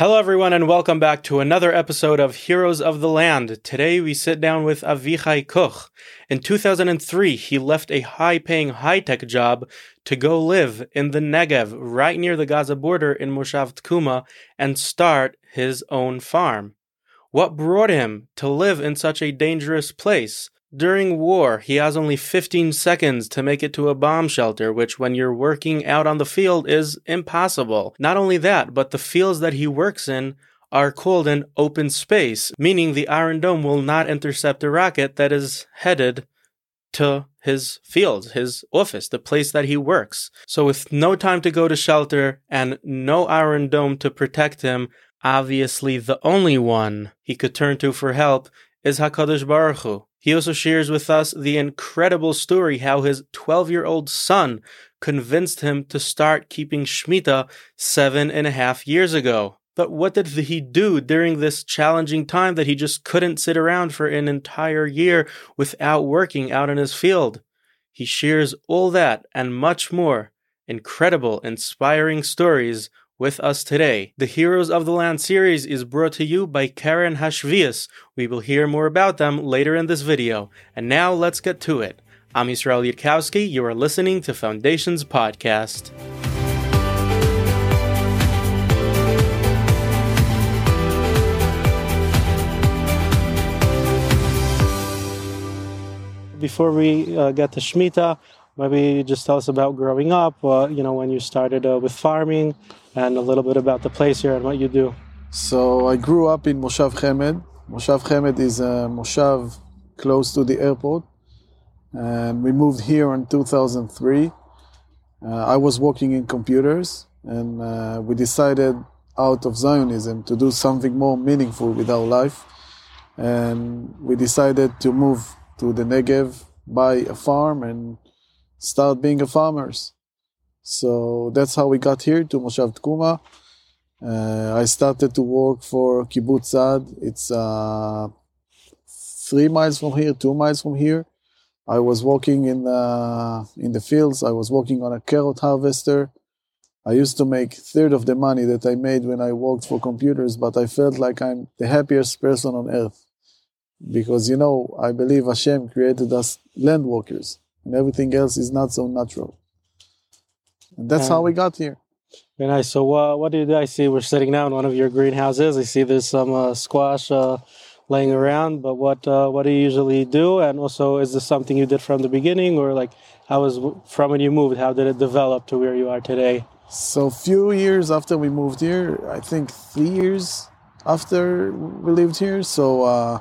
Hello, everyone, and welcome back to another episode of Heroes of the Land. Today, we sit down with Avichai Koch. In 2003, he left a high paying high tech job to go live in the Negev, right near the Gaza border in Moshav Tkuma, and start his own farm. What brought him to live in such a dangerous place? During war, he has only 15 seconds to make it to a bomb shelter, which when you're working out on the field is impossible. Not only that, but the fields that he works in are called an open space, meaning the Iron Dome will not intercept a rocket that is headed to his field, his office, the place that he works. So with no time to go to shelter and no Iron Dome to protect him, obviously the only one he could turn to for help is HaKadosh Baruch Hu. He also shares with us the incredible story how his 12 year old son convinced him to start keeping Shemitah seven and a half years ago. But what did he do during this challenging time that he just couldn't sit around for an entire year without working out in his field? He shares all that and much more incredible, inspiring stories with us today. The Heroes of the Land series is brought to you by Keren Hashviis. We will hear more about them later in this video. And now let's get to it. I'm Israel Yitkowski. You are listening to Foundations Podcast. Before we uh, get to Shemitah, maybe just tell us about growing up, uh, you know, when you started uh, with farming, and a little bit about the place here and what you do. So I grew up in Moshav Chemed. Moshav Chemed is a moshav close to the airport, and we moved here in 2003. Uh, I was working in computers, and uh, we decided out of Zionism to do something more meaningful with our life, and we decided to move to the Negev, buy a farm, and start being a farmers. So that's how we got here to Moshav Tkuma. Uh, I started to work for Kibbutz Sa'ad. It's uh, three miles from here, two miles from here. I was working in the, in the fields. I was working on a carrot harvester. I used to make third of the money that I made when I worked for computers, but I felt like I'm the happiest person on earth because you know I believe Hashem created us land workers, and everything else is not so natural. And that's how we got here. Very nice. So, uh, what did I see? We're sitting now in one of your greenhouses. I see there's some uh, squash uh, laying around. But what uh, what do you usually do? And also, is this something you did from the beginning, or like how was from when you moved? How did it develop to where you are today? So, a few years after we moved here, I think three years after we lived here. So, uh,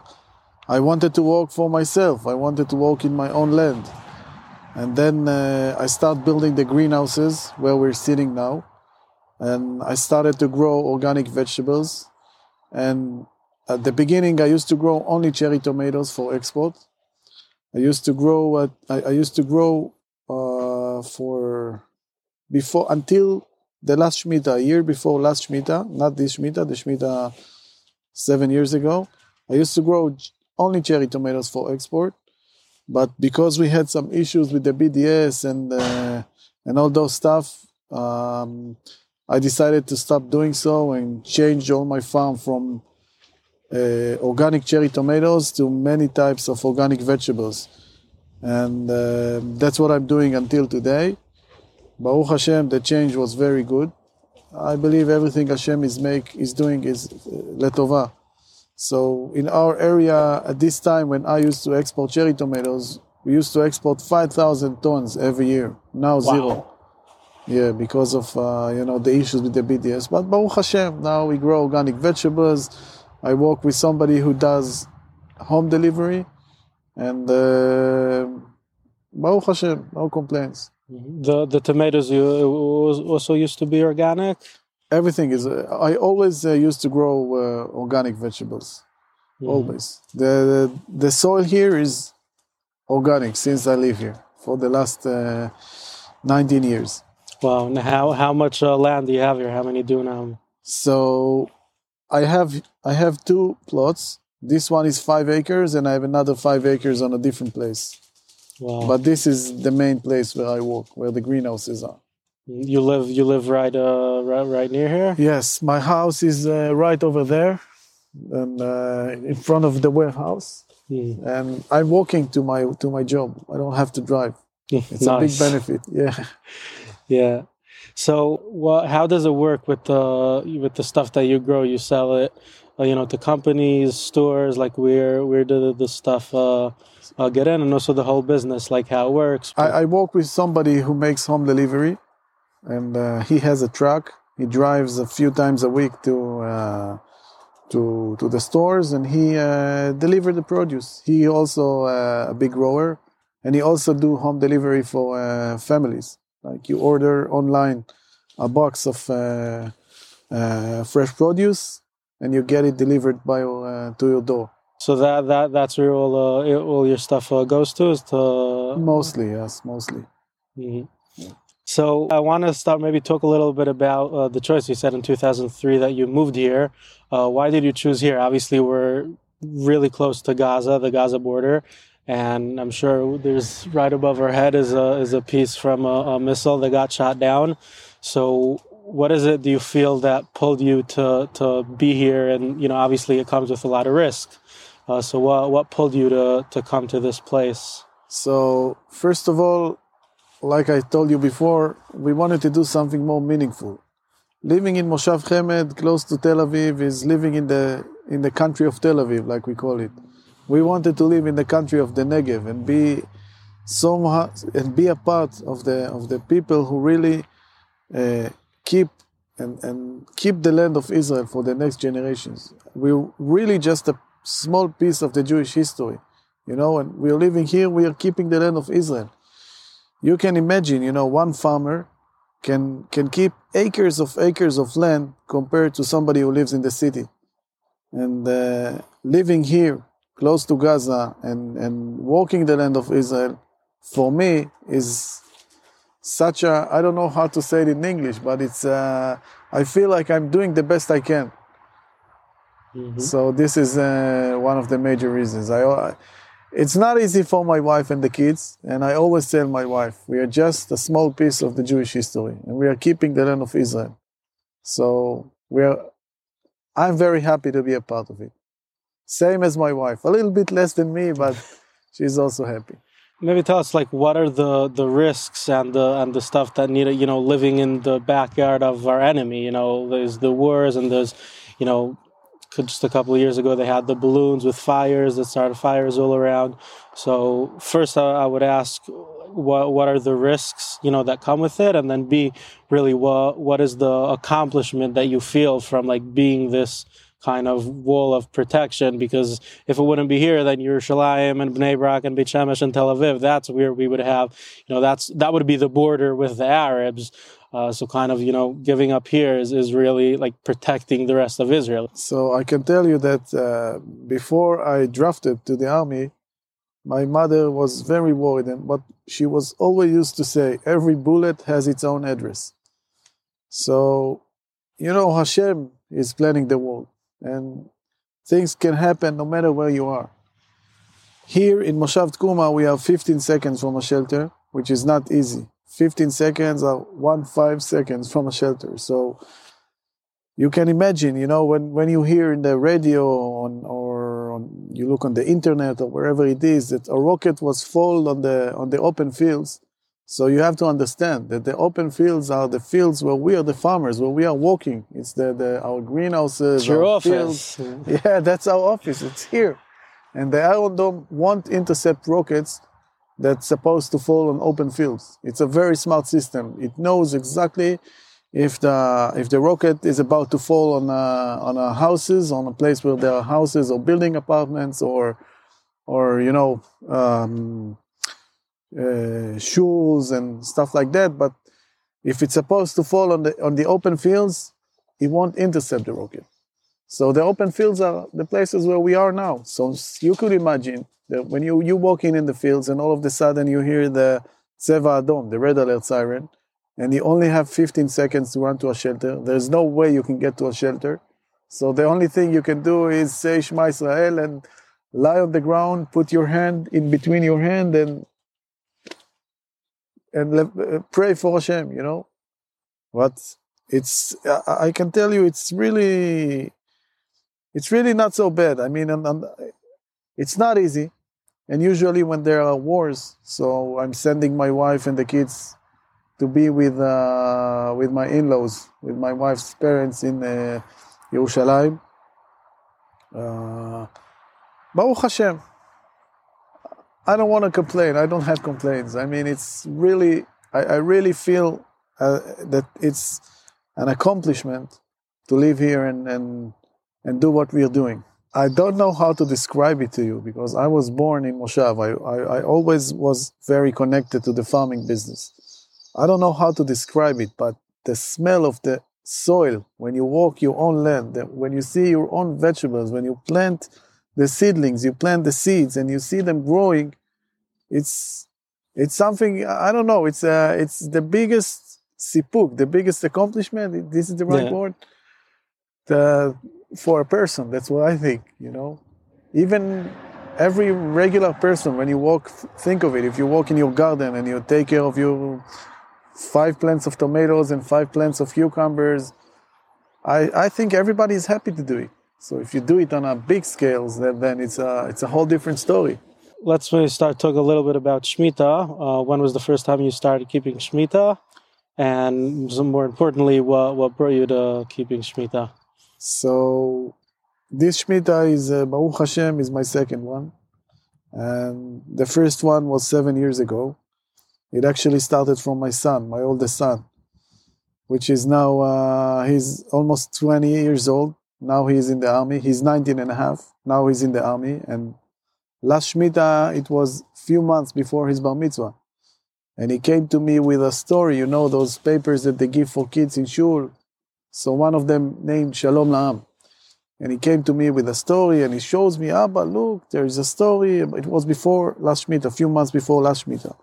I wanted to work for myself. I wanted to work in my own land. And then uh, I started building the greenhouses where we're sitting now. And I started to grow organic vegetables. And at the beginning, I used to grow only cherry tomatoes for export. I used to grow. I, I used to grow uh, for before until the last Shemitah, a year before last Shemitah, not this Shemitah, the Shemitah seven years ago. I used to grow only cherry tomatoes for export. But because we had some issues with the BDS and uh, and all those stuff, um, I decided to stop doing so and change all my farm from uh, organic cherry tomatoes to many types of organic vegetables. And uh, that's what I'm doing until today. Baruch Hashem, the change was very good. I believe everything Hashem is make is doing is uh, letova. So in our area at this time when I used to export cherry tomatoes, we used to export 5,000 tons every year. Now wow. zero. Yeah, because of uh, you know the issues with the BDS. But Baruch Hashem, now we grow organic vegetables. I work with somebody who does home delivery, and uh, Baruch Hashem, no complaints. The the tomatoes you also used to be organic everything is uh, i always uh, used to grow uh, organic vegetables. Mm-hmm. always. The, the, the soil here is organic since i live here for the last uh, 19 years. Wow. And how how much uh, land do you have here? How many do dunam so i have i have two plots. This one is five acres and i have another five acres on a different place. Wow. but this is the main place where i work where the greenhouses are You live you live right uh right, right near here. Yes, my house is uh, right over there, and uh, in front of the warehouse. Mm. And I'm walking to my to my job. I don't have to drive. It's a big benefit. Yeah. Yeah. So, what? How does it work with the with the stuff that you grow? You sell it, uh, you know, to companies, stores. Like where where do the stuff uh, uh, get in, and also the whole business, like how it works. I, I work with somebody who makes home delivery, and uh, he has a truck. He drives a few times a week to uh, to to the stores, and he uh, deliver the produce. He also uh, a big grower, and he also do home delivery for uh, families. Like you order online a box of uh, uh, fresh produce, and you get it delivered by uh, to your door. so that that that's where all uh, all your stuff uh, goes to is to Mostly, yes, mostly. Mhm. So I want to start maybe talk a little bit about uh, the choice you said in 2003 that you moved here. Uh, why did you choose here? Obviously, we're really close to Gaza, the Gaza border, and I'm sure there's right above our head is a is a piece from a, a missile that got shot down. So what is it do you feel that pulled you to to be here? And you know, obviously, it comes with a lot of risk. Uh, so what what pulled you to to come to this place? So, first of all, like I told you before, we wanted to do something more meaningful. Living in Moshav Chemed, close to Tel Aviv, is living in the in the country of Tel Aviv, like we call it. We wanted to live in the country of the Negev and be somehow and be a part of the of the people who really uh, keep and, and keep the land of Israel for the next generations. We're really just a small piece of the Jewish history you know, and we're living here, we are keeping the land of Israel. You can imagine, you know, one farmer can can keep acres of acres of land compared to somebody who lives in the city. And uh, living here, close to Gaza, and, and walking the land of Israel, for me is such a I don't know how to say it in English, but it's uh, I feel like I'm doing the best I can. Mhm. So this is uh, one of the major reasons. I, I- it's not easy for my wife and the kids, and I always tell my wife, we are just a small piece of the Jewish history, and we are keeping the land of Israel. So we are. I'm very happy to be a part of it. Same as my wife, a little bit less than me, but she's also happy. Maybe tell us like what are the the risks and the and the stuff that need you know living in the backyard of our enemy. You know, there's the wars and there's you know just a couple of years ago they had the balloons with fires that started fires all around. So first I, I would ask what what are the risks you know that come with it, and then B really what what is the accomplishment that you feel from like being this kind of wall of protection because if it wouldn't be here, then Yerushalayim and Bnei Brak and Beit Shemesh and Tel Aviv, that's where we would have, you know, that's that would be the border with the Arabs. Uh, so kind of, you know, giving up here is, is really like protecting the rest of Israel. So I can tell you that uh, before I drafted to the army, my mother was very worried, and but she was always used to say, "Every bullet has its own address." So, you know, Hashem is planning the world, and things can happen no matter where you are. Here in Moshav Tkuma, we are 15 seconds from a shelter, which is not easy. 15 seconds are one five seconds from a shelter. So you can imagine, you know, when, when you hear in the radio on, or on, you look on the internet or wherever it is that a rocket was fall on the on the open fields. So you have to understand that the open fields are the fields where we are the farmers, where we are walking. It's the, the our greenhouses, It's your our office. fields. Yeah, that's our office. It's here. And the Iron Dome won't intercept rockets that's supposed to fall on open fields. It's a very smart system. It knows exactly if the if the rocket is about to fall on a, on a houses, on a place where there are houses or building apartments or or you know um, uh, shuls and stuff like that. But if it's supposed to fall on the on the open fields, it won't intercept the rocket. So the open fields are the places where we are now. So you could imagine that when you you walking in in the fields and all of a sudden you hear the Tseva Adom, the red alert siren, and you only have 15 seconds to run to a shelter. There's no way you can get to a shelter. So the only thing you can do is say Shema Israel and lie on the ground, put your hand in between your hand and and uh, pray for Hashem, you know. but it's I can tell you it's really it's really not so bad. I mean, it's not easy, and usually when there are wars, so I'm sending my wife and the kids to be with uh, with my in-laws, with my wife's parents in uh, Yerushalayim. Uh, Baruch Hashem. I don't want to complain. I don't have complaints. I mean, it's really, I, I really feel uh, that it's an accomplishment to live here and, and, and do what we are doing. I don't know how to describe it to you because I was born in Moshav. I, I, I always was very connected to the farming business. I don't know how to describe it, but the smell of the soil when you walk your own land, when you see your own vegetables, when you plant the seedlings, you plant the seeds, and you see them growing, it's it's something I don't know. It's uh, it's the biggest sipuk, the biggest accomplishment. This is the right yeah. word. The, for a person, that's what I think. You know, even every regular person, when you walk, think of it. If you walk in your garden and you take care of your five plants of tomatoes and five plants of cucumbers, I, I think everybody is happy to do it. So if you do it on a big scale, then, then it's a it's a whole different story. Let's start talk a little bit about Shemitah. Uh, when was the first time you started keeping Shemitah? And more importantly, what, what brought you to keeping Shemitah? So this Shemitah is, uh, Baruch Hashem, is my second one. And the first one was seven years ago. It actually started from my son, my oldest son, which is now, uh, he's almost 20 years old. Now he's in the army. He's 19 and a half. Now he's in the army. And last Shemitah, it was few months before his bar mitzvah. And he came to me with a story, you know, those papers that they give for kids in shul. So one of them named Shalom La'am. And he came to me with a story and he shows me, Abba, look, there is a story. It was before last Shemitah, a few months before last Shemitah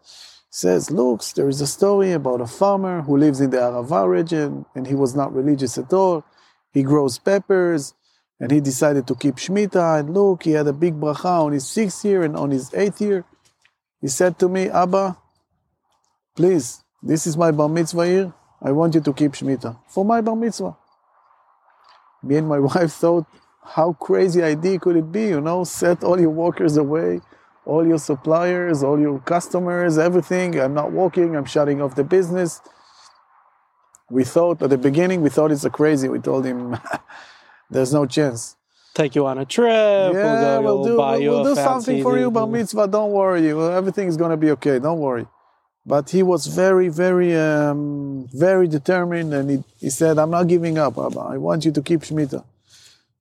says, looks, there is a story about a farmer who lives in the Arava region and he was not religious at all. He grows peppers and he decided to keep Shemitah. And look, he had a big bracha on his sixth year and on his eighth year. He said to me, Abba, please, this is my bar mitzvah year. I want you to keep Shemitah for my bar mitzvah. Me and my wife thought, how crazy idea could it be? You know, set all your workers away all your suppliers, all your customers, everything. I'm not working, I'm shutting off the business. We thought at the beginning, we thought it's a crazy. We told him, there's no chance. Take you on a trip. Yeah, we'll, do, we'll, we'll do something for you, bar mitzvah. Don't worry. Everything is going to be okay. Don't worry. But he was very, very, um, very determined. And he, he said, I'm not giving up, Abba. I want you to keep Shemitah.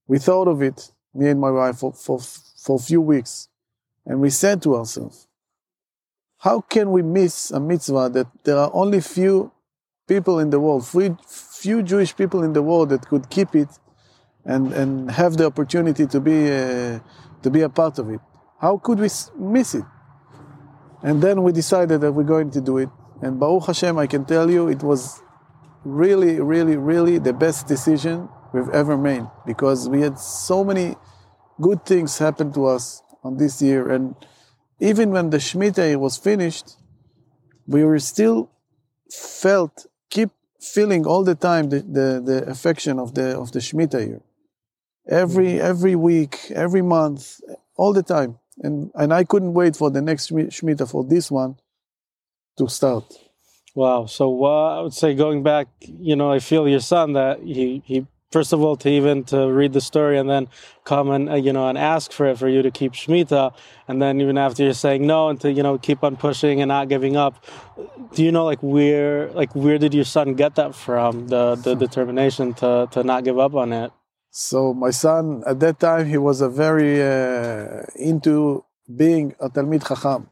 We thought of it, me and my wife, for, for, for a few weeks. And we said to ourselves, how can we miss a mitzvah that there are only few people in the world, few, few Jewish people in the world that could keep it and, and have the opportunity to be, uh, to be a part of it? How could we miss it? And then we decided that we're going to do it. And Baruch Hashem, I can tell you, it was really, really, really the best decision we've ever made because we had so many good things happen to us on this year. And even when the Shemitah was finished, we were still felt, keep feeling all the time the, the, the affection of the of the Shemitah year. Every every week, every month, all the time. And and I couldn't wait for the next Shemitah for this one to start. Wow. So uh, I would say going back, you know, I feel your son that he he first of all to even to read the story and then come and uh, you know and ask for it for you to keep shmita and then even after you're saying no and to you know keep on pushing and not giving up do you know like where like where did your son get that from the the determination to to not give up on it so my son at that time he was a very uh, into being a talmid chacham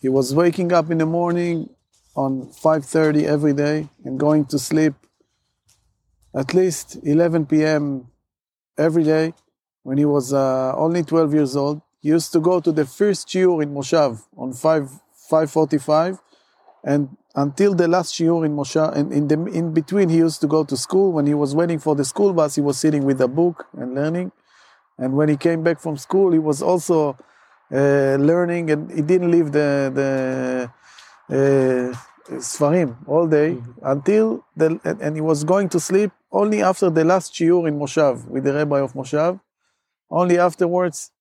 he was waking up in the morning on 5:30 every day and going to sleep at least 11 p.m. every day when he was uh, only 12 years old. He used to go to the first shiur in Moshav on 5 5:45, and until the last shiur in Moshav, and in the in between, he used to go to school. When he was waiting for the school bus, he was sitting with a book and learning. And when he came back from school, he was also uh, learning, and he didn't leave the the uh, Sfarim all day Mm-hmm. until the and, and he was going to sleep only after the last shiur in Moshav with the rabbi of Moshav. Only afterwards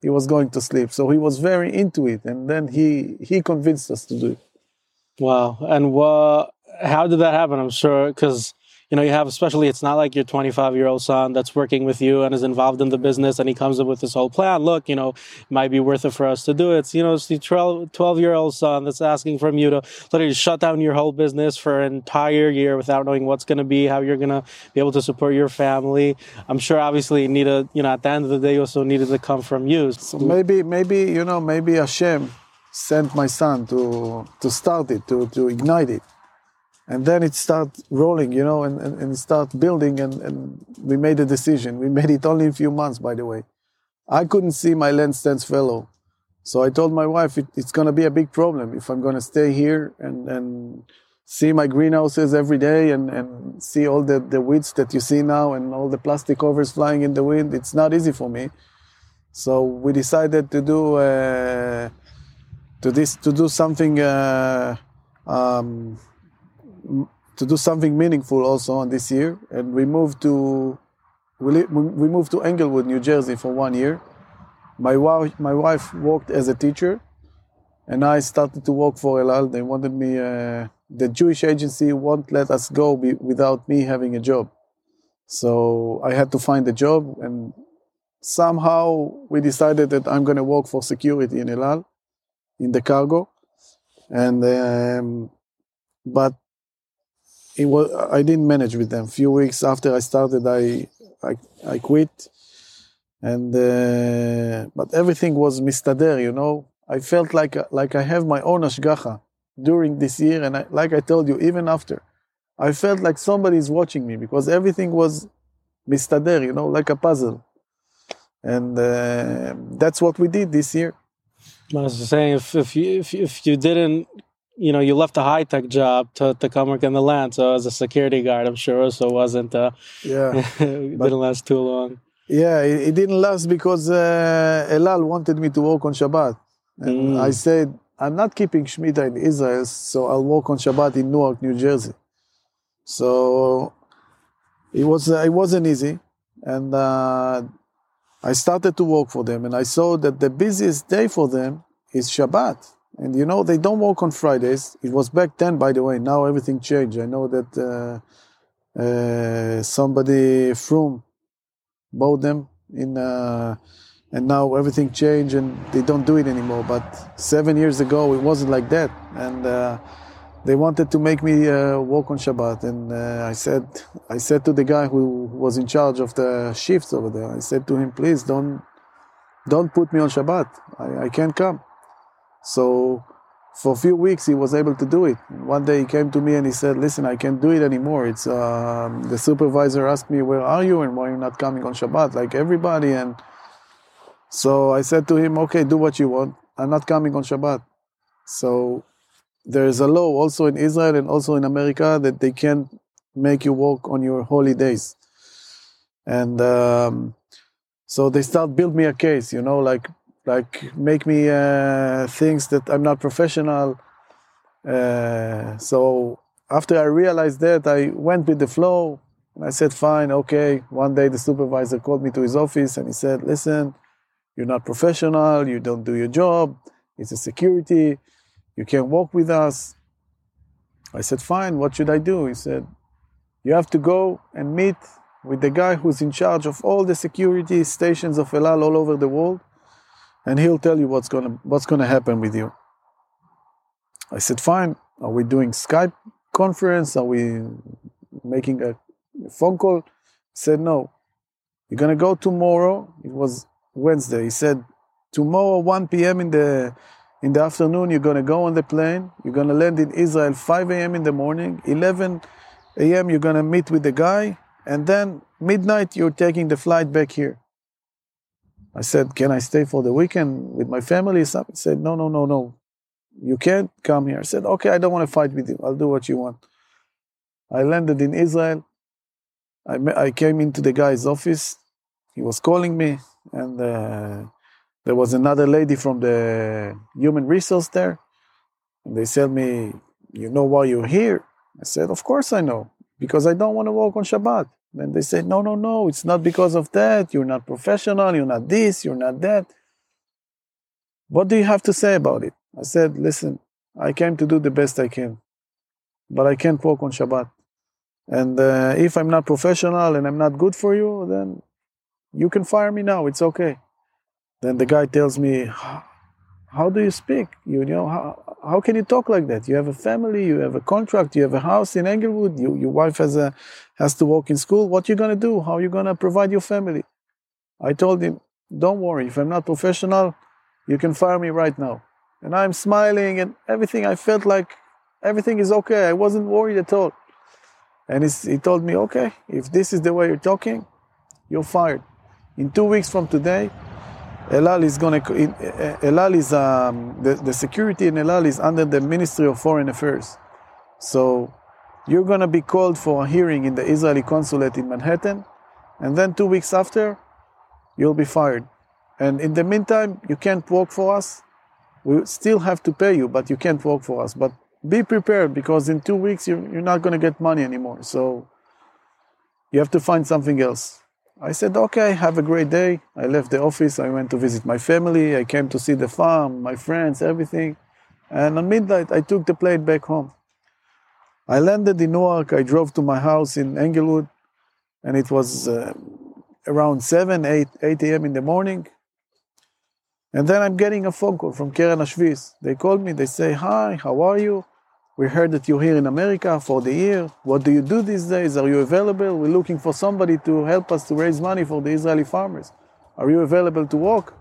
he was going to sleep. So he was very into it, and then he he convinced us to do it. Wow. And what? How did that happen? I'm sure because you know you have especially it's not like your 25 year old son that's working with you and is involved in the business and he comes up with this whole plan. Look, you know, it might be worth it for us to do it. It's, you know, it's the 12 year old son that's asking from you to literally shut down your whole business for an entire year without knowing what's going to be, how you're going to be able to support your family. I'm sure obviously need a you know at the end of the day you also needed to come from you. So maybe maybe you know maybe a Hashem sent my son to to start it to to ignite it. And then it start rolling you know and, and, and start building and, and we made a decision. We made it only in a few months by the way. I couldn't see my land stands fellow. So i told my wife it, it's going to be a big problem if i'm going to stay here and, and see my greenhouses every day and, and see all the, the weeds that you see now and all the plastic covers flying in the wind. It's not easy for me. So we decided to do uh, to this to do something uh, um, to do something meaningful also on this year, and we moved to we, we moved to Englewood, New Jersey, for one year. My wife my wife worked as a teacher, and I started to work for El Al. They wanted me. Uh, the Jewish agency won't let us go be, without me having a job, so I had to find a job and somehow we decided that I'm going to work for security in El Al, in the cargo, and um, but it was I didn't manage with them. A few weeks after I started, I I, I quit, and uh, but everything was mistader, you know. I felt like like I have my own ashgacha during this year, and I, like I told you, even after, I felt like somebody is watching me because everything was mistader, you know, like a puzzle and uh, that's what we did this year. I was saying if if you if, if you didn't you know you left a high tech job to, to come work in the land so as a security guard I'm sure also wasn't uh, Yeah, it didn't last too long. yeah, it, it didn't last because uh, El Al wanted me to work on Shabbat, and Mm. I said I'm not keeping Shemitah in Israel, so I'll work on Shabbat in Newark, New Jersey. So it was uh, it wasn't easy, and uh, I started to work for them, and I saw that the busiest day for them is Shabbat. And you know they don't work on Fridays. It was back then, by the way. Now everything changed. I know that uh, uh, somebody from bought them in, uh, and now everything changed and they don't do it anymore. But seven years ago, it wasn't like that, and uh, they wanted to make me uh, work on Shabbat. And uh, I said, I said to the guy who was in charge of the shifts over there, I said to him, please don't, don't put me on Shabbat. I, I can't come. So for a few weeks he was able to do it. One day he came to me and he said, "Listen, I can't do it anymore. It's um, the supervisor asked me where are you and why you're not coming on Shabbat like everybody." And so I said to him, "Okay, do what you want. I'm not coming on Shabbat." So there is a law also in Israel and also in America that they can't make you work on your holy days. And um, so they start build me a case, you know, like like make me uh, things that I'm not professional. Uh, so after I realized that, I went with the flow. And I said, fine, okay. One day the supervisor called me to his office and he said, listen, you're not professional. You don't do your job. It's a security. You can't work with us. I said, fine. What should I do? He said, you have to go and meet with the guy who's in charge of all the security stations of Elal all over the world and he'll tell you what's gonna what's gonna happen with you. I said, fine. Are we doing Skype conference? Are we making a phone call? He said, no. You're gonna go tomorrow. It was Wednesday. He said, tomorrow 1 p.m. in the in the afternoon, you're gonna go on the plane. You're gonna land in Israel 5 a.m. in the morning. 11 a.m. You're gonna meet with the guy, and then midnight you're taking the flight back here. I said, Can I stay for the weekend with my family? Some he said, No, no, no, no. You can't come here. I said, Okay, I don't want to fight with you. I'll do what you want. I landed in Israel. I, I came into the guy's office. He was calling me, and uh, there was another lady from the human resource there. And they said me, You know why you're here? I said, Of course I know, because I don't want to work on Shabbat. Then they said, No, no, no, it's not because of that. You're not professional. You're not this. You're not that. What do you have to say about it? I said, Listen, I came to do the best I can, but I can't work on Shabbat. And uh, if I'm not professional and I'm not good for you, then you can fire me now. It's okay. Then the guy tells me, How do you speak? You, know, how, how can you talk like that? You have a family, you have a contract, you have a house in Englewood, you, your wife has, a, has to work in school. What are you going to do? How are you going to provide your family? I told him, Don't worry. If I'm not professional, you can fire me right now. And I'm smiling and everything. I felt like everything is okay. I wasn't worried at all. And he told me, okay, if this is the way you're talking, you're fired. In two weeks from today, El Al is going to, El Al is, um, the, the security in El Al is under the Ministry of Foreign Affairs. So you're going to be called for a hearing in the Israeli consulate in Manhattan. And then two weeks after, you'll be fired. And in the meantime, you can't work for us. We still have to pay you, but you can't work for us. But be prepared because in two weeks you're, you're not going to get money anymore. So you have to find something else. I said, okay, have a great day. I left the office. I went to visit my family. I came to see the farm, my friends, everything. And on midnight, I took the plane back home. I landed in Newark. I drove to my house in Englewood, and it was uh, around 7, 8, 8 a.m. in the morning. And then I'm getting a phone call from Keren Ashvis. They called me, they say, Hi, how are you? We heard that you're here in America for the year. What do you do these days? Are you available? We're looking for somebody to help us to raise money for the Israeli farmers. Are you available to work?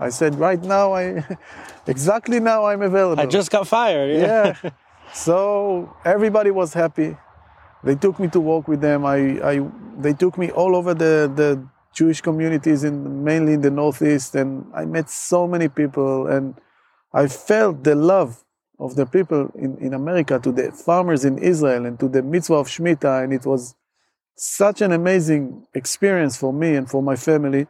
I said, right now, I exactly now I'm available. I just got fired. Yeah. yeah. so everybody was happy. They took me to work with them. I, I, they took me all over the, the Jewish communities in mainly in the Northeast, and I met so many people, and I felt the love of the people in, in America to the farmers in Israel and to the mitzvah of Shemitah, and it was such an amazing experience for me and for my family.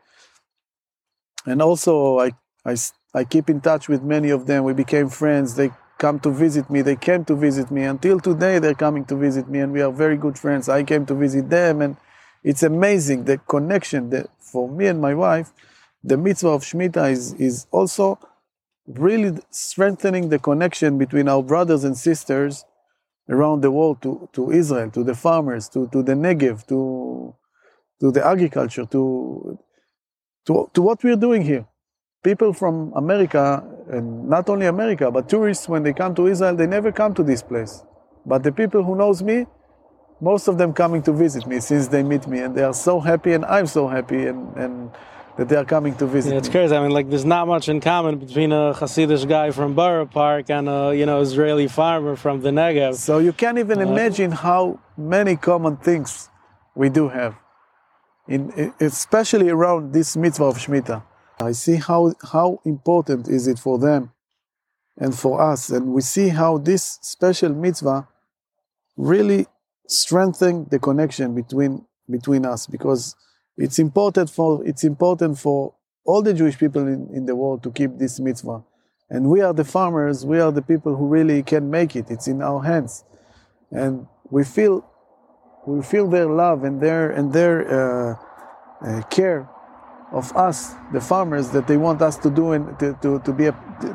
And also, I, I, I keep in touch with many of them. We became friends. They come to visit me. They came to visit me. Until today, they're coming to visit me, and we are very good friends. I came to visit them, and it's amazing the connection that for me and my wife, the mitzvah of Shemitah is, is also really strengthening the connection between our brothers and sisters around the world to, to Israel, to the farmers, to, to the Negev, to, to the agriculture, to, to, to what we're doing here. People from America, and not only America, but tourists, when they come to Israel, they never come to this place. But the people who knows me, most of them coming to visit me since they meet me, and they are so happy, and I'm so happy, and, and that they are coming to visit. Yeah, it's crazy. I mean, like, there's not much in common between a Hasidic guy from Borough Park and a you know Israeli farmer from the Negev. So you can't even uh, imagine how many common things we do have, in especially around this mitzvah of Shemitah. I see how how important is it for them and for us, and we see how this special mitzvah really strengthen the connection between between us because it's important for it's important for all the Jewish people in, in the world to keep this mitzvah. And we are the farmers, we are the people who really can make it. It's in our hands. And we feel we feel their love and their and their uh, uh, care of us, the farmers, that they want us to do and to, to, to be a,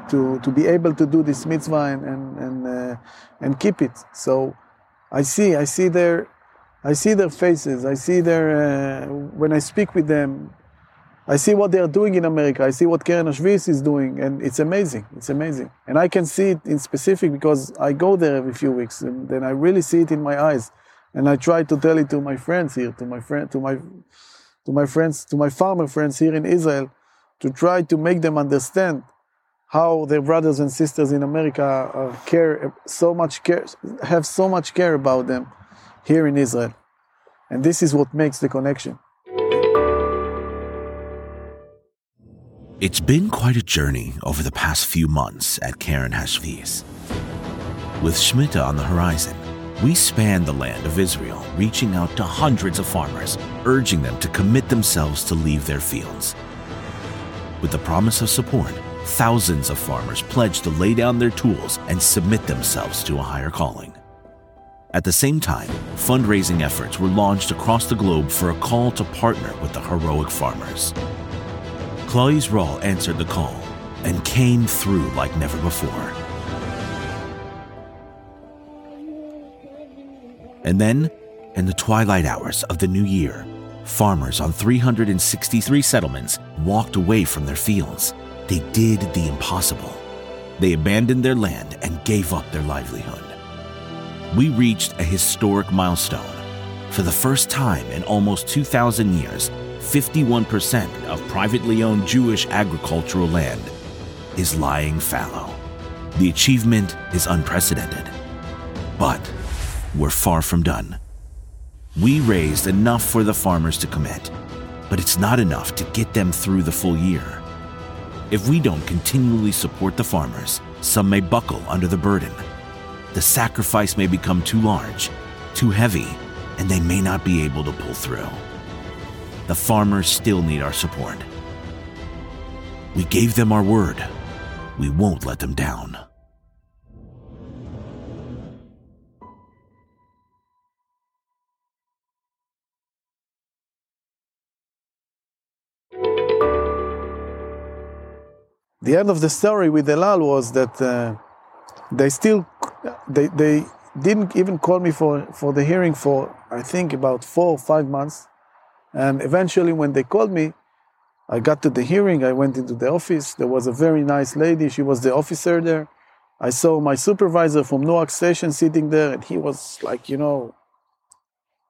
to, to be able to do this mitzvah and and and, uh, and keep it. So I see, I see their, I see their faces. I see their, uh, when I speak with them, I see what they are doing in America. I see what Keren Ashvis is doing, and it's amazing. It's amazing, and I can see it in specific because I go there every few weeks, and then I really see it in my eyes, and I try to tell it to my friends here, to my friend, to my, to my friends, to my farmer friends here in Israel, to try to make them understand how their brothers and sisters in America care so much care have so much care about them here in Israel, and this is what makes the connection. It's been quite a journey over the past few months at Keren Hashviis. With Shemitah on the horizon, we span the land of Israel, reaching out to hundreds of farmers, urging them to commit themselves to leave their fields. With the promise of support, thousands of farmers pledged to lay down their tools and submit themselves to a higher calling. At the same time, fundraising efforts were launched across the globe for a call to partner with the heroic farmers. Klal Yisrael answered the call and came through like never before. And then, in the twilight hours of the new year, farmers on 363 settlements walked away from their fields. They did the impossible. They abandoned their land and gave up their livelihood. We reached a historic milestone. For the first time in almost 2,000 years, 51% of privately owned Jewish agricultural land is lying fallow. The achievement is unprecedented. But we're far from done. We raised enough for the farmers to commit, but it's not enough to get them through the full year. If we don't continually support the farmers, some may buckle under the burden. The sacrifice may become too large, too heavy, and they may not be able to pull through. The farmers still need our support. We gave them our word. We won't let them down. the end of the story with El was that uh, they still they, they didn't even call me for, for the hearing for I think about four or five months. And eventually when they called me, I got to the hearing, I went into the office. There was a very nice lady, she was the officer there. I saw my supervisor from Newark Station sitting there, and he was like, you know,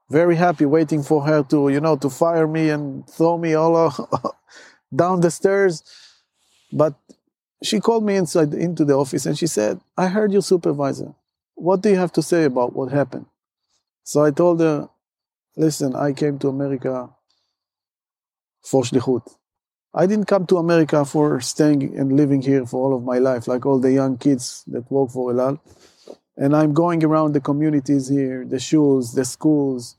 very happy waiting for her to, you know, to fire me and throw me all down the stairs. But she called me inside into the office and she said, I heard your supervisor. What do you have to say about what happened? So I told her, listen, I came to America for shlichut. I didn't come to America for staying and living here for all of my life, like all the young kids that work for El Al. And I'm going around the communities here, the shuls, the schools,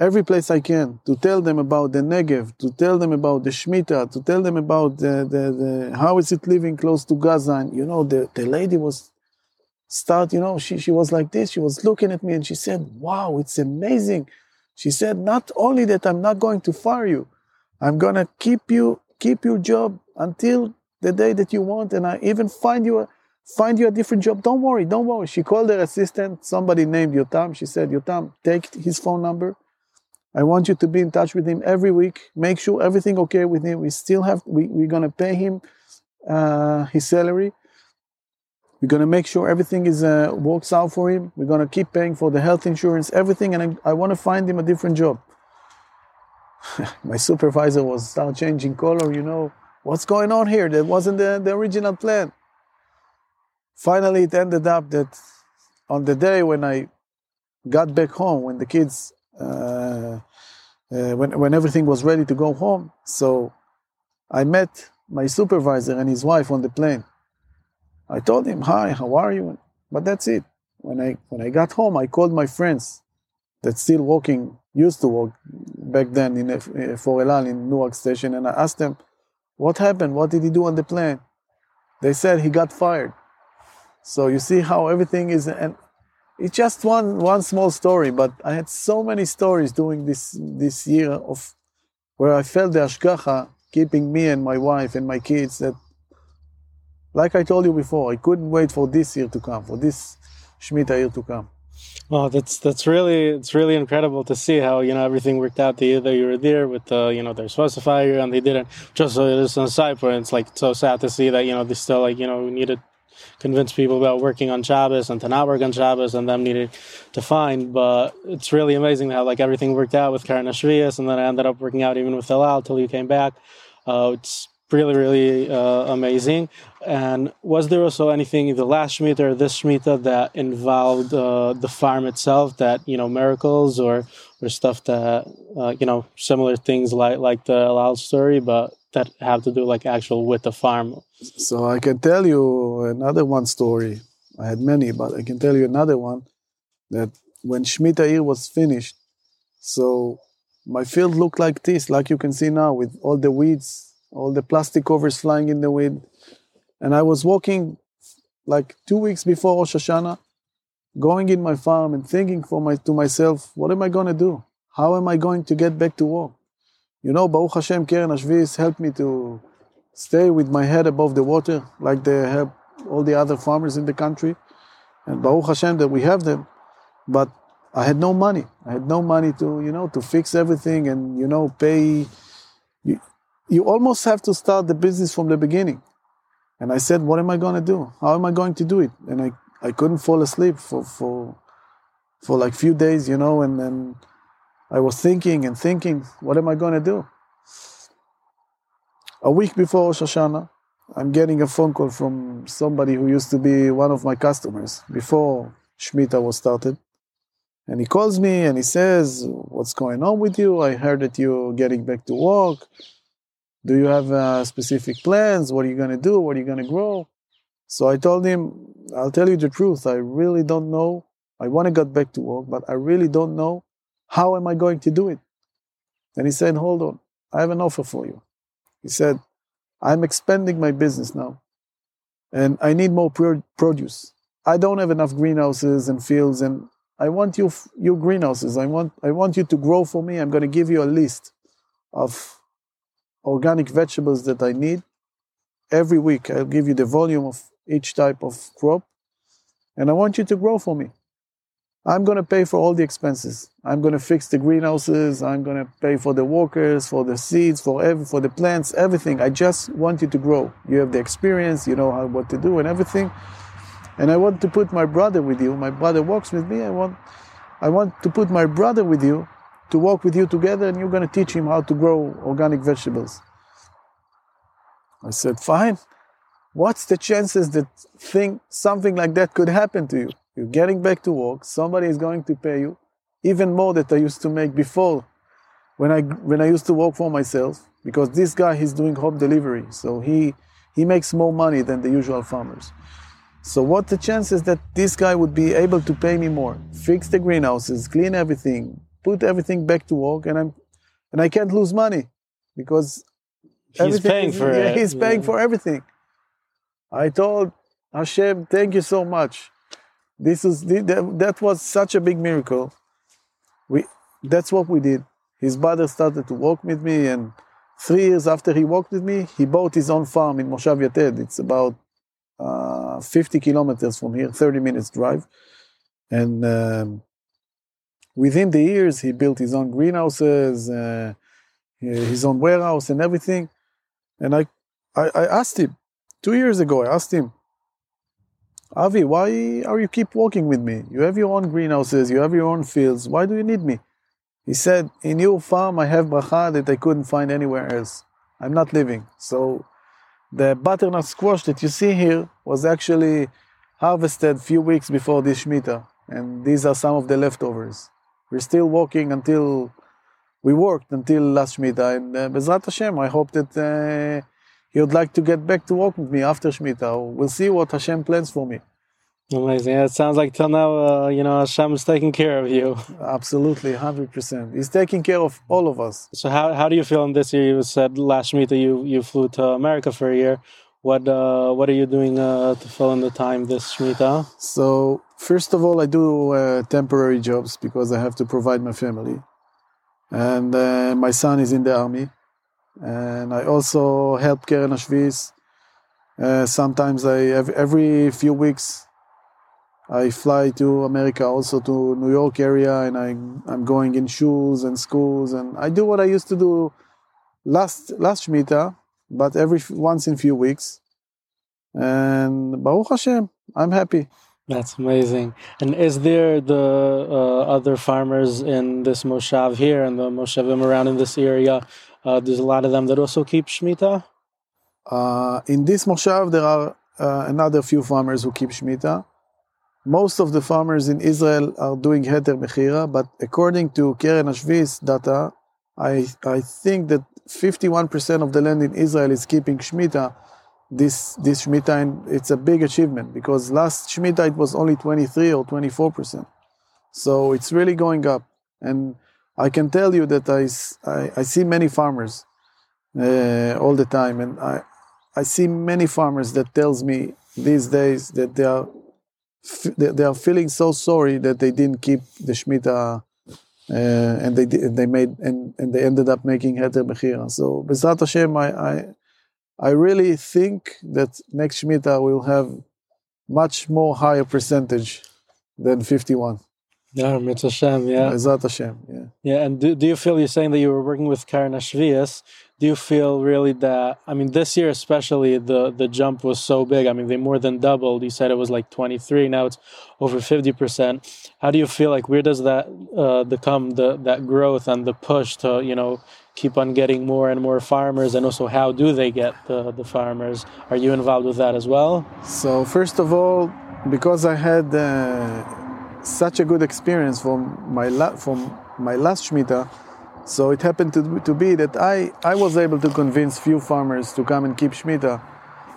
every place I can to tell them about the Negev, to tell them about the Shemitah, to tell them about the, the, the how is it living close to Gaza. And you know, the, the lady was start, you know, she, she was like this. She was looking at me and she said, Wow, it's amazing. She said, Not only that I'm not going to fire you, I'm gonna keep you keep your job until the day that you want, and I even find you a find you a different job. Don't worry, don't worry. She called her assistant, somebody named Yotam. She said, Yotam, take his phone number I want you to be in touch with him every week. Make sure everything okay with him. We still have we, we're gonna pay him uh, his salary. We're gonna make sure everything is uh, works out for him. We're gonna keep paying for the health insurance, everything, and I, I want to find him a different job. My supervisor was start changing color. You know what's going on here? That wasn't the, the original plan. Finally, it ended up that on the day when I got back home, when the kids Uh, uh, when, when everything was ready to go home. So I met my supervisor and his wife on the plane. I told him, "Hi, how are you?" But that's it. When I when I got home, I called my friends that still working, used to work back then in a, for El Al in Newark Station, and I asked them, "What happened? What did he do on the plane?" They said he got fired. So you see how everything is, it's just one one small story, but I had so many stories during this this year of where I felt the hashgacha keeping me and my wife and my kids that like I told you before, I couldn't wait for this year to come, for this Shemitah year to come. Oh, that's that's really it's really incredible to see how you know everything worked out. The that you were there with the you know they're supposed to fire you and they didn't. Just so it is on side point, it's like so sad to see that you know they still like you know needed convince people about working on Shabbos and to not work on Shabbos and them needed to find. But it's really amazing how like everything worked out with Karen Ashvias and then I ended up working out even with El Al till you came back. Uh, it's really, really uh, amazing. And was there also anything, the last Shemitah or this Shemitah, that involved uh, the farm itself, that, you know, miracles or, or stuff that, uh, you know, similar things like, like the El Al story, but that have to do like actual with the farm? So I can tell you another one story. I had many, but I can tell you another one that when Shemitah year was finished, so my field looked like this, like you can see now, with all the weeds, all the plastic covers flying in the wind. And I was walking like two weeks before Rosh Hashanah, going in my farm and thinking for my to myself, what am I going to do? How am I going to get back to work? You know, Baruch Hashem, Keren Hashviis helped me to stay with my head above the water, like they help all the other farmers in the country. And Baruch Hashem that we have them. But I had no money. I had no money to, you know, to fix everything and, you know, pay. You, you almost have to start the business from the beginning. And I said, what am I going to do? How am I going to do it? And I, I couldn't fall asleep for, for, for like few days, you know, and then I was thinking and thinking, what am I going to do? A week before Rosh Hashanah, I'm getting a phone call from somebody who used to be one of my customers before Shemitah was started. And he calls me and he says, What's going on with you? I heard that you're getting back to work. Do you have uh, specific plans? What are you going to do? What are you going to grow? So I told him, I'll tell you the truth. I really don't know. I want to get back to work, but I really don't know how am I going to do it. And he said, Hold on, I have an offer for you. He said, I'm expanding my business now and I need more pro- produce. I don't have enough greenhouses and fields and I want you your greenhouses. I want I want you to grow for me. I'm going to give you a list of organic vegetables that I need. Every week I'll give you the volume of each type of crop and I want you to grow for me. I'm going to pay for all the expenses. I'm going to fix the greenhouses. I'm going to pay for the workers, for the seeds, for every, for the plants, everything. I just want you to grow. You have the experience, you know how, what to do and everything. And I want to put my brother with you. My brother walks with me. I want, I want to put my brother with you to walk with you together, and you're going to teach him how to grow organic vegetables. I said, fine. What's the chances that thing, something like that could happen to you? You're getting back to work. Somebody is going to pay you even more that I used to make before when I when I used to work for myself because this guy he's doing home delivery, so he he makes more money than the usual farmers. So what the chances that this guy would be able to pay me more, fix the greenhouses, clean everything, put everything back to work, and I'm and I can't lose money because he's paying for yeah, it. He's paying Yeah. for everything. I told Hashem, thank you so much. This is that, was such a big miracle. We that's what we did. His brother started to work with me, and three years after he worked with me, he bought his own farm in Moshav Yated. It's about uh, 50 kilometers from here, 30 minutes drive. And um, within the years, he built his own greenhouses, uh, his own warehouse, and everything. And I, I, I asked him two years ago. I asked him, Avi, why are you keep walking with me? You have your own greenhouses, you have your own fields. Why do you need me? He said, In your farm, I have bracha that I couldn't find anywhere else. I'm not living. So the butternut squash that you see here was actually harvested few weeks before this Shemitah. And these are some of the leftovers. We're still walking until we worked until last Shemitah. And uh, Bezrat Hashem, I hope that uh, he would like to get back to work with me after Shemitah. We'll see what Hashem plans for me. Amazing. Yeah, it sounds like till now, uh, you know, Hashem's taking care of you. Absolutely, 100%. He's taking care of all of us. So how how do you feel in this year? You said last Shemitah you you flew to America for a year. What uh what are you doing uh, to fill in the time this Shemitah? So, first of all, I do uh, temporary jobs because I have to provide my family. And uh, my son is in the army. And I also help Keren Hashviis. Uh, sometimes I every, every few weeks I fly to America, also to New York area, and I I'm going in schools and schools, and I do what I used to do last last Shemitah, but every once in few weeks. And Baruch Hashem, I'm happy. That's amazing. And is there the uh, other farmers in this moshav here and the moshavim around in this area? Uh, there's a lot of them that also keep Shemitah. Uh, in this moshav, there are uh, another few farmers who keep Shemitah. Most of the farmers in Israel are doing heter mechira, but according to Keren Hashviis data, I, I think that 51% of the land in Israel is keeping Shemitah this, this Shemitah, and it's a big achievement because last Shemitah it was only 23 or 24%. So it's really going up. And I can tell you that I I see many farmers uh, all the time, and I, I see many farmers that tells me these days that they are they are feeling so sorry that they didn't keep the shmita uh, and they they made and, and they ended up making heter mechira. So Bezrat Hashem, I, I I really think that next shmita will have much more higher percentage than 51. Yeah, Mitzvah Hashem, yeah. Bezrat Hashem, yeah. Yeah, and do, do you feel, you're saying that you were working with Keren Hashviis, do you feel really that, I mean, this year especially, the, the jump was so big. I mean, they more than doubled. You said it was like 23, now it's over 50%. How do you feel like, where does that uh, become, the, that growth and the push to, you know, keep on getting more and more farmers and also how do they get the, the farmers are you involved with that as well so first of all because i had uh, such a good experience from my la- from my last shmita. So it happened to, to be that I, I was able to convince few farmers to come and keep shmita.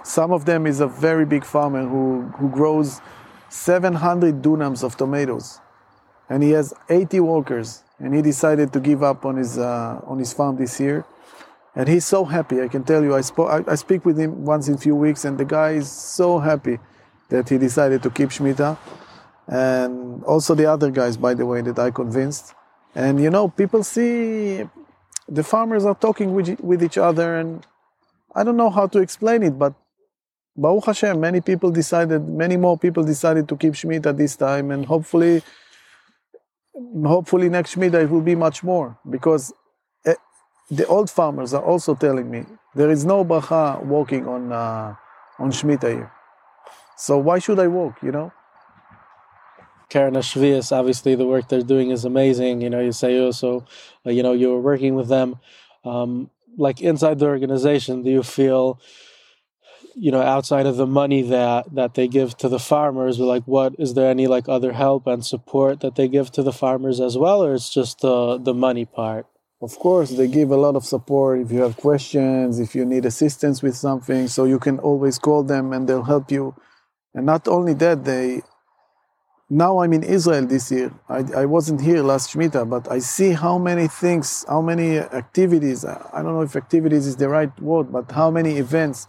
Some of them is a very big farmer who, who grows 700 dunams of tomatoes, and he has 80 workers. And he decided to give up on his uh, on his farm this year, and he's so happy. I can tell you, I, spoke I, I speak with him once in a few weeks, and the guy is so happy that he decided to keep shmita and also the other guys, by the way, that I convinced. And you know, people see the farmers are talking with, with each other, and I don't know how to explain it, but Baruch Hashem, many people decided, many more people decided to keep Shemitah this time, and hopefully, hopefully next Shemitah it will be much more because eh, the old farmers are also telling me there is no bracha walking on uh, on Shemitah here. So why should I walk? You know. Keren Hashviis, obviously the work they're doing is amazing. You know, you say also, uh, you know, you were working with them. Um, like inside the organization, do you feel, you know, outside of the money that that they give to the farmers, like what is there any like other help and support that they give to the farmers as well, or it's just the the money part? Of course, they give a lot of support if you have questions, if you need assistance with something, so you can always call them and they'll help you. And not only that, they now I'm in Israel this year. I, I wasn't here last Shemitah, but I see how many things, how many activities, I don't know if activities is the right word, but how many events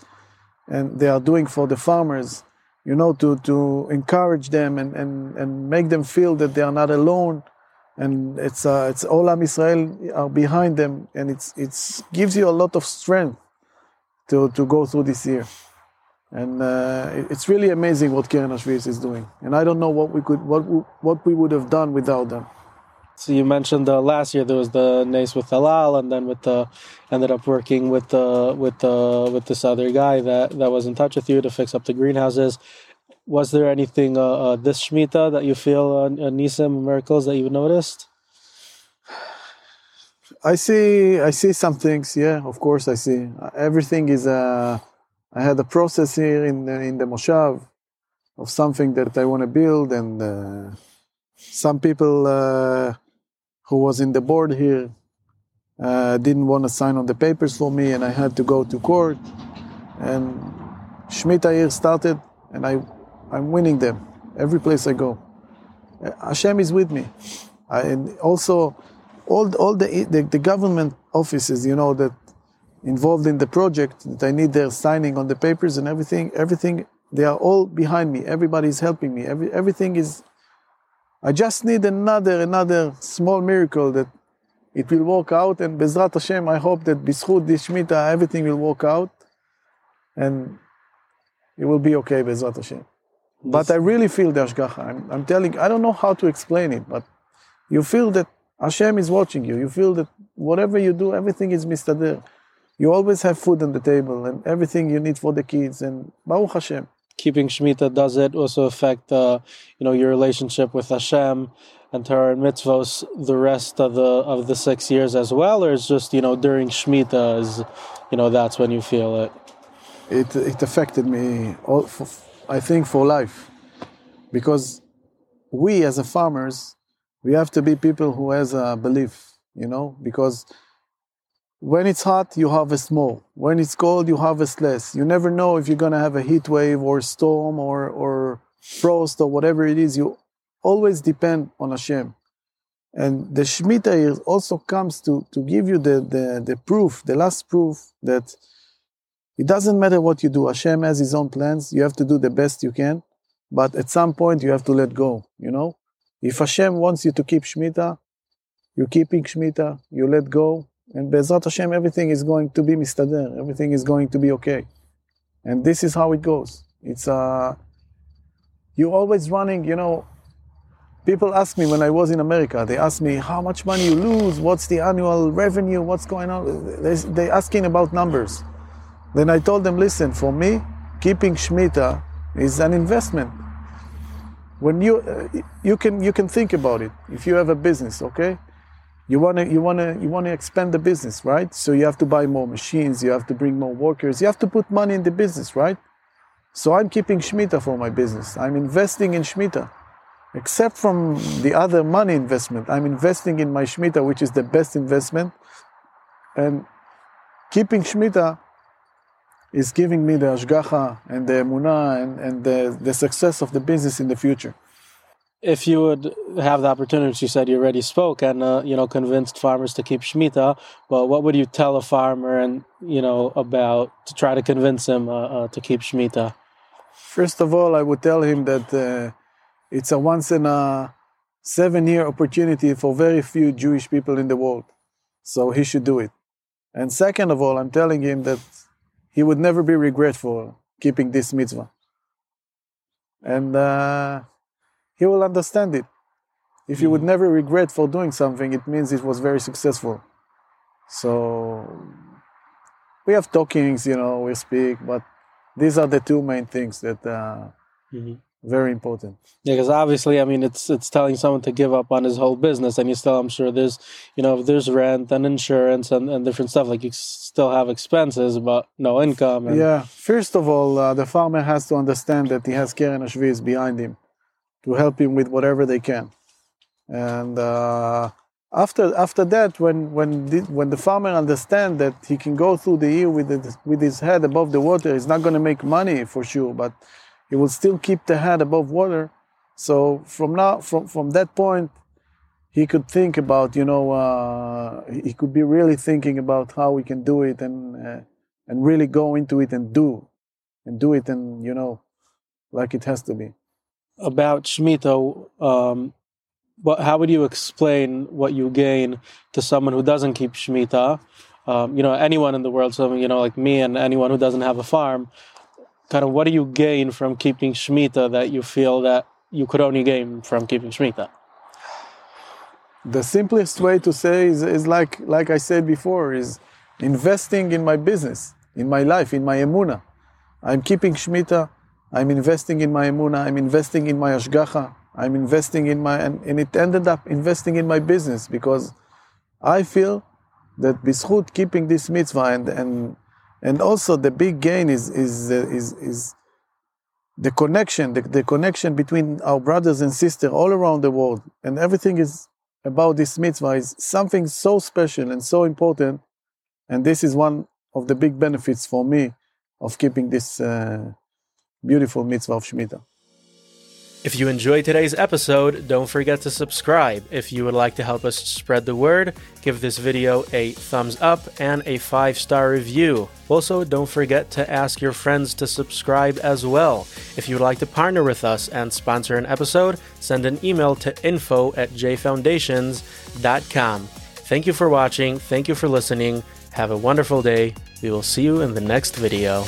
and they are doing for the farmers, you know, to, to encourage them and, and, and make them feel that they are not alone. And it's, uh, it's all Am Israel are behind them. And it's, it's gives you a lot of strength to, to go through this year and uh, it's really amazing what Keren Hashviis is doing. And I don't know what we could, what what we would have done without them. So you mentioned uh, last year there was the Nace with El Al, and then with the ended up working with the with the with this other guy that that was in touch with you to fix up the greenhouses. Was there anything uh, uh, this shmita that you feel uh, nisim miracles that you noticed? I see, I see some things. Yeah, of course, I see. Everything is a uh, I had a process here in the, in the Moshav of something that I want to build, and uh, some people uh, who was in the board here uh, didn't want to sign on the papers for me, and I had to go to court. And Shemitah here started, and I, I'm winning them every place I go. Uh, Hashem is with me, I, and also all all the, the the government offices, you know that involved in the project that I need their signing on the papers and everything. Everything they are all behind me. Everybody is helping me. Every, everything is. I just need another another small miracle that it will work out. And Bezrat Hashem, I hope that Bishut this everything will work out, and it will be okay. Bezrat Hashem. But I really feel the Ashgacha. I'm, I'm telling. I don't know how to explain it, but you feel that Hashem is watching you. You feel that whatever you do, everything is mistadir you always have food on the table and everything you need for the kids and Baruch Hashem. Keeping Shemitah, does it also affect uh, you know your relationship with Hashem and Torah and mitzvos the rest of the of the six years as well, or is just you know during Shemitah is you know that's when you feel it? It it affected me all for, I think for life because we as a farmers we have to be people who has a belief you know because when it's hot, you harvest more. When it's cold, you harvest less. You never know if you're going to have a heat wave or storm or, or frost or whatever it is. You always depend on Hashem. And the Shemitah also comes to, to give you the, the, the proof, the last proof that It doesn't matter what you do. Hashem has his own plans. You have to do the best you can. But at some point, you have to let go, you know? If Hashem wants you to keep Shemitah, you're keeping Shemitah, you let go, and Bezrat Hashem, everything is going to be mistader, everything is going to be okay. And this is how it goes. It's, uh, you're always running, you know, people ask me when I was in America, they ask me how much money you lose, what's the annual revenue, what's going on. They, they asking about numbers. Then I told them, listen, for me, keeping Shemitah is an investment. When you, uh, you, can, you can think about it. If you have a business, okay? You want to you want to you want to expand the business, right? So you have to buy more machines, you have to bring more workers, you have to put money in the business, right? So I'm keeping Shemitah for my business. I'm investing in Shemitah. Except from the other money investment, I'm investing in my Shemitah, which is the best investment. And keeping Shemitah is giving me the Ashgacha and the Emunah and, and the, the success of the business in the future. If you would have the opportunity, you said you already spoke and uh, you know convinced farmers to keep Shemitah. Well, what would you tell a farmer and you know about to try to convince him uh, uh, to keep Shemitah? First of all, I would tell him that uh, it's a once in a seven year opportunity for very few Jewish people in the world. So he should do it. And second of all, I'm telling him that he would never be regretful keeping this mitzvah. And uh, he will understand it. If you would mm-hmm. never regret for doing something, it means it was very successful. So we have talkings, you know, we speak, but these are the two main things that uh, mm-hmm very important yeah because obviously i mean it's it's telling someone to give up on his whole business and you still i'm sure there's you know there's rent and insurance and, and different stuff like you still have expenses but no income and... yeah first of all uh, the farmer has to understand that he has Keren Hashviis behind him to help him with whatever they can and uh, after after that when when the, when the farmer understands that he can go through the year with it, with his head above the water he's not going to make money for sure but he will still keep the head above water. So from now, from from that point, he could think about, you know, uh, he could be really thinking about how we can do it and uh, and really go into it and do, and do it and you know, like it has to be. About Shemitah, um, what, how would you explain what you gain to someone who doesn't keep Shemitah? Um, you know, anyone in the world, so you know, like me and anyone who doesn't have a farm kind of what do you gain from keeping Shemitah that you feel that you could only gain from keeping Shemitah? The simplest way to say is, is like, like I said before, is investing in my business, in my life, in my emuna. I'm keeping Shemitah, I'm investing in my emuna, I'm investing in my ashgacha, I'm investing in my, and, and it ended up investing in my business because I feel that bishut keeping this mitzvah and, and and also the big gain is is uh, is is the connection, the, the connection between our brothers and sisters all around the world, and everything is about this mitzvah is something so special and so important, and this is one of the big benefits for me of keeping this uh, beautiful mitzvah of Shemitah. If you enjoyed today's episode, don't forget to subscribe. If you would like to help us spread the word, give this video a thumbs up and a five star review. Also, don't forget to ask your friends to subscribe as well. If you would like to partner with us and sponsor an episode, send an email to info at jfoundations.com. Thank you for watching. Thank you for listening. Have a wonderful day. We will see you in the next video.